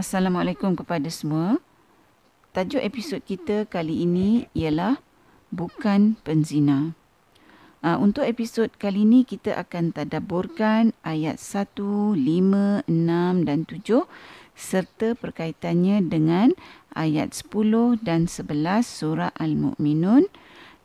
Assalamualaikum kepada semua. Tajuk episod kita kali ini ialah Bukan Penzina. Uh, untuk episod kali ini kita akan tadaburkan ayat 1, 5, 6 dan 7 serta perkaitannya dengan ayat 10 dan 11 surah Al-Mu'minun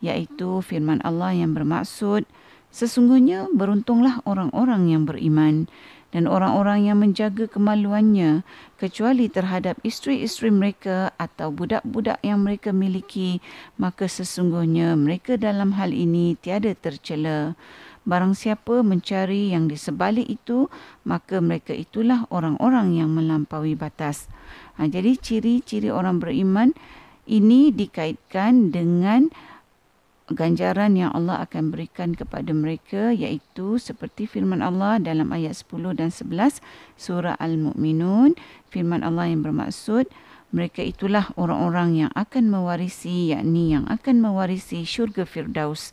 iaitu firman Allah yang bermaksud sesungguhnya beruntunglah orang-orang yang beriman dan orang-orang yang menjaga kemaluannya kecuali terhadap isteri-isteri mereka atau budak-budak yang mereka miliki maka sesungguhnya mereka dalam hal ini tiada tercela. Barang siapa mencari yang di sebalik itu maka mereka itulah orang-orang yang melampaui batas. Ha, jadi ciri-ciri orang beriman ini dikaitkan dengan ganjaran yang Allah akan berikan kepada mereka iaitu seperti firman Allah dalam ayat 10 dan 11 surah Al-Mu'minun firman Allah yang bermaksud mereka itulah orang-orang yang akan mewarisi yakni yang akan mewarisi syurga Firdaus.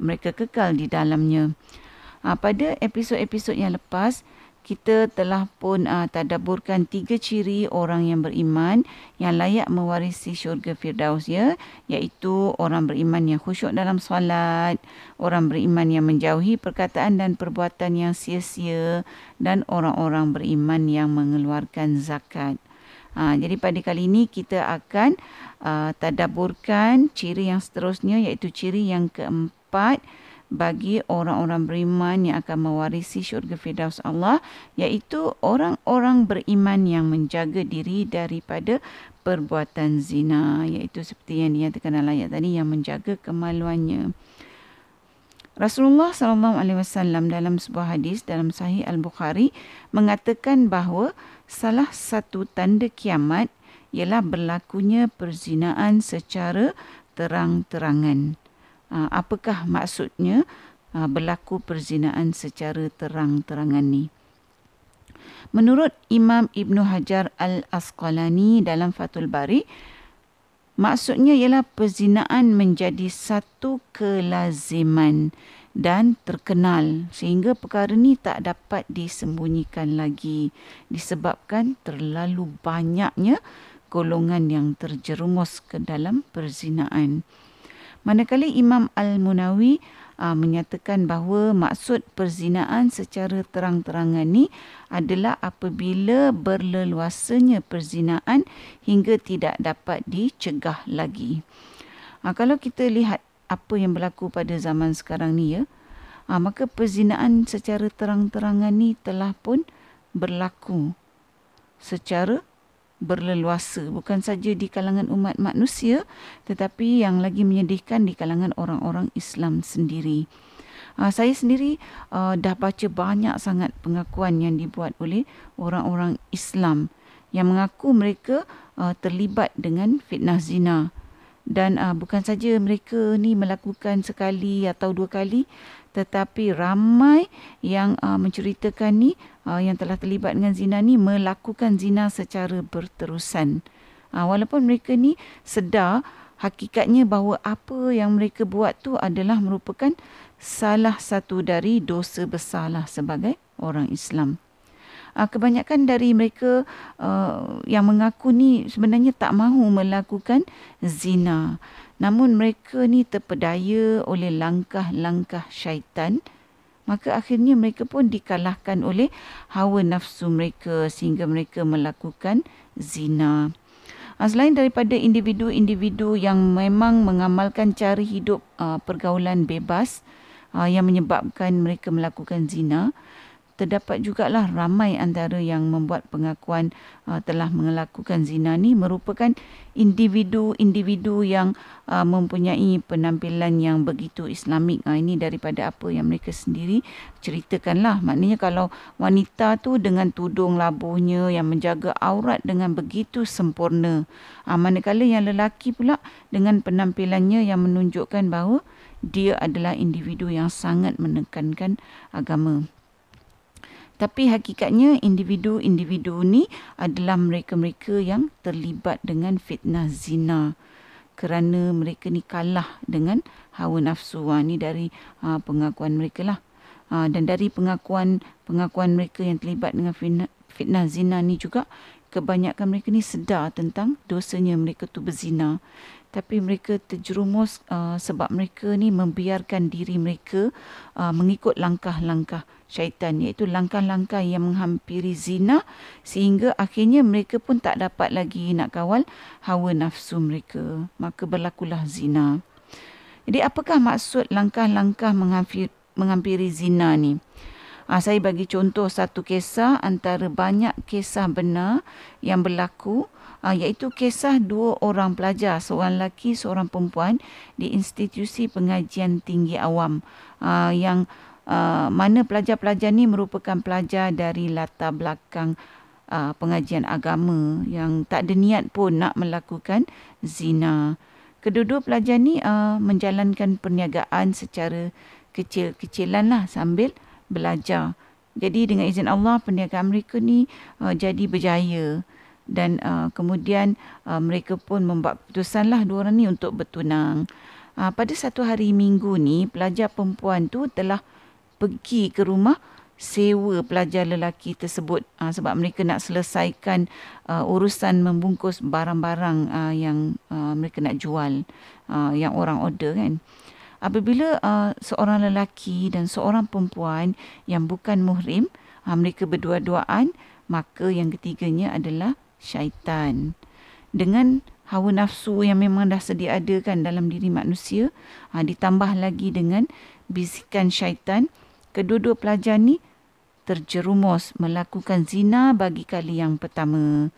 Mereka kekal di dalamnya. Ha, pada episod-episod yang lepas kita telah pun uh, tadaburkan tiga ciri orang yang beriman yang layak mewarisi syurga Firdaus ya iaitu orang beriman yang khusyuk dalam solat, orang beriman yang menjauhi perkataan dan perbuatan yang sia-sia dan orang-orang beriman yang mengeluarkan zakat. Ha, jadi pada kali ini kita akan uh, tadaburkan ciri yang seterusnya iaitu ciri yang keempat bagi orang-orang beriman yang akan mewarisi syurga Firdaus Allah iaitu orang-orang beriman yang menjaga diri daripada perbuatan zina iaitu seperti yang dinyatakan dalam ayat tadi yang menjaga kemaluannya. Rasulullah sallallahu alaihi wasallam dalam sebuah hadis dalam Sahih Al-Bukhari mengatakan bahawa salah satu tanda kiamat ialah berlakunya perzinaan secara terang-terangan. Ah, apakah maksudnya ah, berlaku perzinaan secara terang-terangan ni? Menurut Imam Ibn Hajar Al-Asqalani dalam Fathul Bari, maksudnya ialah perzinaan menjadi satu kelaziman dan terkenal sehingga perkara ini tak dapat disembunyikan lagi disebabkan terlalu banyaknya golongan yang terjerumus ke dalam perzinaan. Manakala Imam Al-Munawi uh, menyatakan bahawa maksud perzinaan secara terang-terangan ni adalah apabila berleluasanya perzinaan hingga tidak dapat dicegah lagi. Uh, kalau kita lihat apa yang berlaku pada zaman sekarang ni ya, uh, maka perzinaan secara terang-terangan ni telah pun berlaku secara berleluasa bukan saja di kalangan umat manusia tetapi yang lagi menyedihkan di kalangan orang-orang Islam sendiri. Uh, saya sendiri uh, dah baca banyak sangat pengakuan yang dibuat oleh orang-orang Islam yang mengaku mereka uh, terlibat dengan fitnah zina dan uh, bukan saja mereka ni melakukan sekali atau dua kali tetapi ramai yang uh, menceritakan ni uh, yang telah terlibat dengan zina ni melakukan zina secara berterusan. Uh, walaupun mereka ni sedar hakikatnya bahawa apa yang mereka buat tu adalah merupakan salah satu dari dosa besarlah sebagai orang Islam. Uh, kebanyakan dari mereka uh, yang mengaku ni sebenarnya tak mahu melakukan zina. Namun mereka ni terpedaya oleh langkah-langkah syaitan maka akhirnya mereka pun dikalahkan oleh hawa nafsu mereka sehingga mereka melakukan zina. Ah, selain daripada individu-individu yang memang mengamalkan cara hidup uh, pergaulan bebas uh, yang menyebabkan mereka melakukan zina, terdapat jugalah ramai antara yang membuat pengakuan uh, telah melakukan zina ni merupakan individu-individu yang uh, mempunyai penampilan yang begitu islamik. Uh, ini daripada apa yang mereka sendiri ceritakanlah. Maknanya kalau wanita tu dengan tudung labuhnya yang menjaga aurat dengan begitu sempurna. Uh, manakala yang lelaki pula dengan penampilannya yang menunjukkan bahawa dia adalah individu yang sangat menekankan agama. Tapi hakikatnya individu-individu ni adalah mereka-mereka yang terlibat dengan fitnah zina kerana mereka ni kalah dengan hawa nafsu. Ha, ni dari ha, pengakuan mereka lah. Ha, dan dari pengakuan pengakuan mereka yang terlibat dengan fitnah, fitnah zina ni juga kebanyakan mereka ni sedar tentang dosanya mereka tu berzina. Tapi mereka terjerumus uh, sebab mereka ni membiarkan diri mereka uh, mengikut langkah-langkah syaitan iaitu langkah-langkah yang menghampiri zina sehingga akhirnya mereka pun tak dapat lagi nak kawal hawa nafsu mereka. Maka berlakulah zina. Jadi apakah maksud langkah-langkah menghampiri, menghampiri zina ni Ha, saya bagi contoh satu kisah antara banyak kisah benar yang berlaku uh, iaitu kisah dua orang pelajar, seorang lelaki, seorang perempuan di institusi pengajian tinggi awam uh, yang uh, mana pelajar-pelajar ni merupakan pelajar dari latar belakang uh, pengajian agama yang tak ada niat pun nak melakukan zina. Kedua-dua pelajar ni uh, menjalankan perniagaan secara kecil-kecilan lah sambil belajar. Jadi dengan izin Allah perniagaan mereka ni uh, jadi berjaya dan uh, kemudian uh, mereka pun membuat keputusan lah dua orang ni untuk bertunang. Uh, pada satu hari minggu ni pelajar perempuan tu telah pergi ke rumah sewa pelajar lelaki tersebut uh, sebab mereka nak selesaikan uh, urusan membungkus barang-barang uh, yang uh, mereka nak jual uh, yang orang order kan. Apabila uh, seorang lelaki dan seorang perempuan yang bukan muhrim, uh, mereka berdua-duaan, maka yang ketiganya adalah syaitan. Dengan hawa nafsu yang memang dah sedia ada kan dalam diri manusia, uh, ditambah lagi dengan bisikan syaitan, kedua-dua pelajar ni terjerumus melakukan zina bagi kali yang pertama.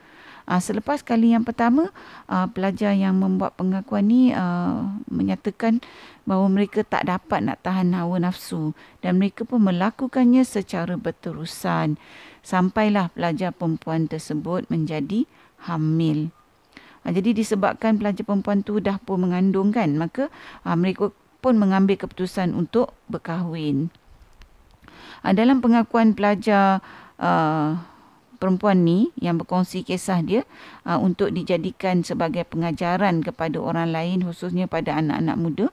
Uh, selepas kali yang pertama, uh, pelajar yang membuat pengakuan ni uh, menyatakan bahawa mereka tak dapat nak tahan hawa nafsu dan mereka pun melakukannya secara berterusan sampailah pelajar perempuan tersebut menjadi hamil. Uh, jadi disebabkan pelajar perempuan tu dah pun mengandung kan, maka uh, mereka pun mengambil keputusan untuk berkahwin. Uh, dalam pengakuan pelajar uh, perempuan ni yang berkongsi kisah dia uh, untuk dijadikan sebagai pengajaran kepada orang lain khususnya pada anak-anak muda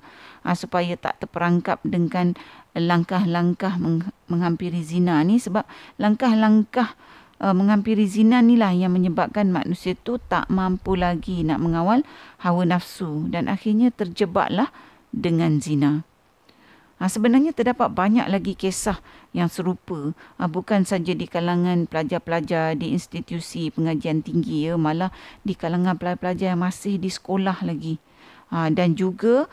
uh, supaya tak terperangkap dengan langkah-langkah meng- menghampiri zina ni sebab langkah-langkah uh, menghampiri zina ni lah yang menyebabkan manusia tu tak mampu lagi nak mengawal hawa nafsu dan akhirnya terjebaklah dengan zina. Ha, sebenarnya terdapat banyak lagi kisah yang serupa. Ha, bukan saja di kalangan pelajar-pelajar di institusi pengajian tinggi ya malah di kalangan pelajar-pelajar yang masih di sekolah lagi. Ha, dan juga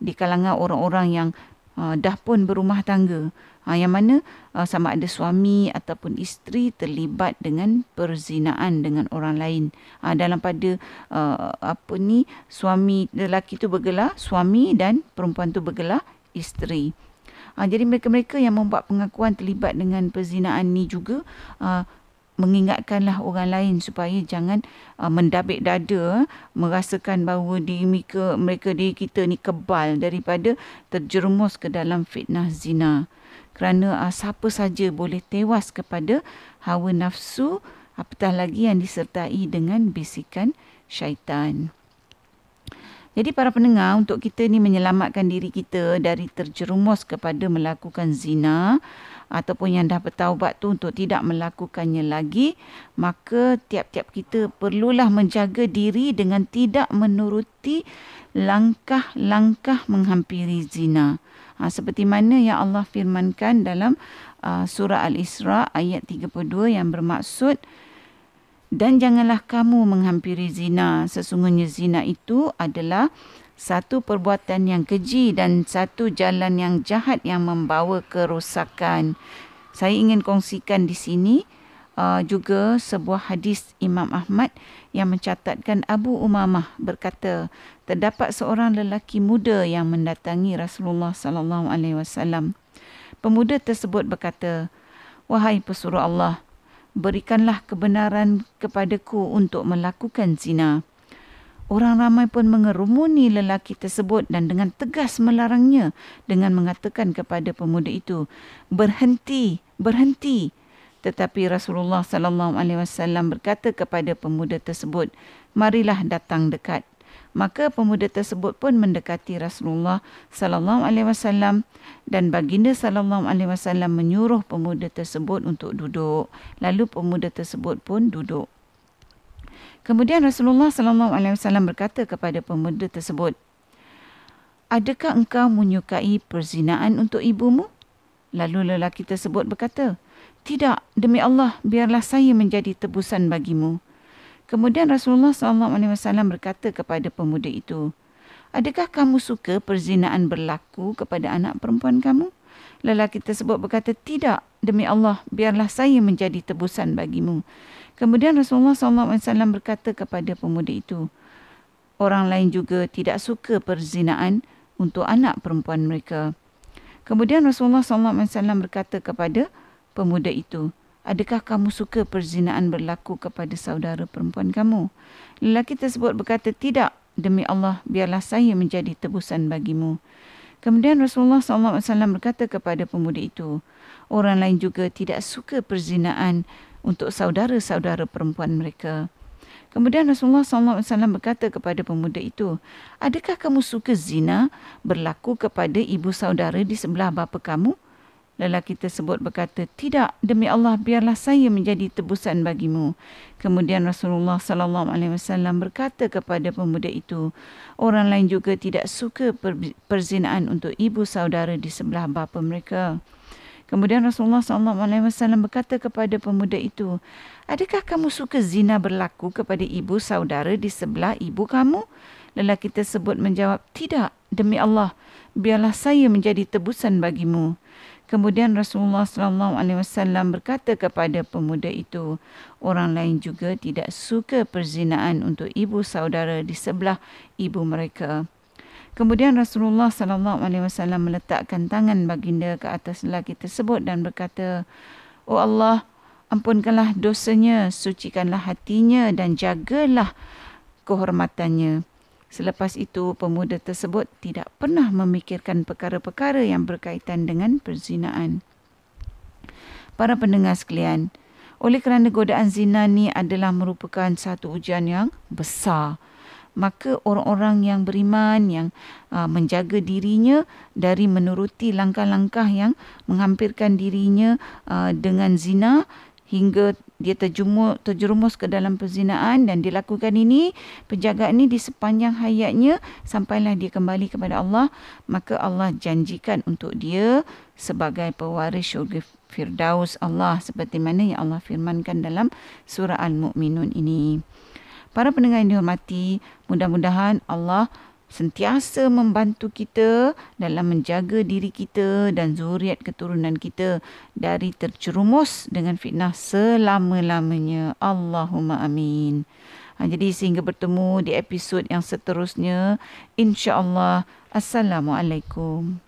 di kalangan orang-orang yang ha, dah pun berumah tangga. Ha, yang mana ha, sama ada suami ataupun isteri terlibat dengan perzinaan dengan orang lain. Ha, dalam pada uh, apa ni suami lelaki tu bergelar suami dan perempuan tu bergelar isteri. Uh, jadi mereka-mereka yang membuat pengakuan terlibat dengan perzinaan ni juga uh, mengingatkanlah orang lain supaya jangan uh, mendabik dada merasakan bahawa diri mereka, mereka diri kita ni kebal daripada terjerumus ke dalam fitnah zina. Kerana uh, siapa saja boleh tewas kepada hawa nafsu apatah lagi yang disertai dengan bisikan syaitan. Jadi para pendengar untuk kita ni menyelamatkan diri kita dari terjerumus kepada melakukan zina ataupun yang dah bertaubat tu untuk tidak melakukannya lagi maka tiap-tiap kita perlulah menjaga diri dengan tidak menuruti langkah-langkah menghampiri zina. Ha, seperti mana yang Allah firmankan dalam uh, surah Al-Isra ayat 32 yang bermaksud dan janganlah kamu menghampiri zina. Sesungguhnya zina itu adalah satu perbuatan yang keji dan satu jalan yang jahat yang membawa kerosakan. Saya ingin kongsikan di sini uh, juga sebuah hadis Imam Ahmad yang mencatatkan Abu Umamah berkata, terdapat seorang lelaki muda yang mendatangi Rasulullah sallallahu alaihi wasallam. Pemuda tersebut berkata, "Wahai pesuruh Allah, berikanlah kebenaran kepadaku untuk melakukan zina. Orang ramai pun mengerumuni lelaki tersebut dan dengan tegas melarangnya dengan mengatakan kepada pemuda itu, "Berhenti, berhenti." Tetapi Rasulullah sallallahu alaihi wasallam berkata kepada pemuda tersebut, "Marilah datang dekat." Maka pemuda tersebut pun mendekati Rasulullah sallallahu alaihi wasallam dan baginda sallallahu alaihi wasallam menyuruh pemuda tersebut untuk duduk. Lalu pemuda tersebut pun duduk. Kemudian Rasulullah sallallahu alaihi wasallam berkata kepada pemuda tersebut, "Adakah engkau menyukai perzinaan untuk ibumu?" Lalu lelaki tersebut berkata, "Tidak, demi Allah, biarlah saya menjadi tebusan bagimu." Kemudian Rasulullah wasallam berkata kepada pemuda itu, "Adakah kamu suka perzinaan berlaku kepada anak perempuan kamu?" Lelaki tersebut berkata, "Tidak, demi Allah, biarlah saya menjadi tebusan bagimu." Kemudian Rasulullah SAW berkata kepada pemuda itu, orang lain juga tidak suka perzinaan untuk anak perempuan mereka. Kemudian Rasulullah SAW berkata kepada pemuda itu, adakah kamu suka perzinaan berlaku kepada saudara perempuan kamu? Lelaki tersebut berkata, tidak, demi Allah, biarlah saya menjadi tebusan bagimu. Kemudian Rasulullah SAW berkata kepada pemuda itu, orang lain juga tidak suka perzinaan untuk saudara-saudara perempuan mereka. Kemudian Rasulullah SAW berkata kepada pemuda itu, Adakah kamu suka zina berlaku kepada ibu saudara di sebelah bapa kamu? Lelaki tersebut berkata, tidak, demi Allah, biarlah saya menjadi tebusan bagimu. Kemudian Rasulullah SAW berkata kepada pemuda itu, orang lain juga tidak suka perzinaan untuk ibu saudara di sebelah bapa mereka. Kemudian Rasulullah SAW berkata kepada pemuda itu, Adakah kamu suka zina berlaku kepada ibu saudara di sebelah ibu kamu? Lelaki tersebut menjawab, Tidak, demi Allah, biarlah saya menjadi tebusan bagimu. Kemudian Rasulullah SAW berkata kepada pemuda itu, orang lain juga tidak suka perzinaan untuk ibu saudara di sebelah ibu mereka. Kemudian Rasulullah sallallahu alaihi wasallam meletakkan tangan baginda ke atas lelaki tersebut dan berkata, "Oh Allah, ampunkanlah dosanya, sucikanlah hatinya dan jagalah kehormatannya." Selepas itu, pemuda tersebut tidak pernah memikirkan perkara-perkara yang berkaitan dengan perzinaan. Para pendengar sekalian, oleh kerana godaan zina ni adalah merupakan satu ujian yang besar maka orang-orang yang beriman yang uh, menjaga dirinya dari menuruti langkah-langkah yang menghampirkan dirinya uh, dengan zina hingga dia terjumus, terjerumus ke dalam perzinaan dan dilakukan ini penjagaan ini di sepanjang hayatnya sampailah dia kembali kepada Allah maka Allah janjikan untuk dia sebagai pewaris syurga Firdaus Allah seperti mana yang Allah firmankan dalam surah Al-Mu'minun ini. Para pendengar yang dihormati, mudah-mudahan Allah sentiasa membantu kita dalam menjaga diri kita dan zuriat keturunan kita dari tercerumus dengan fitnah selama-lamanya. Allahumma amin. Ha, jadi sehingga bertemu di episod yang seterusnya. InsyaAllah. Assalamualaikum.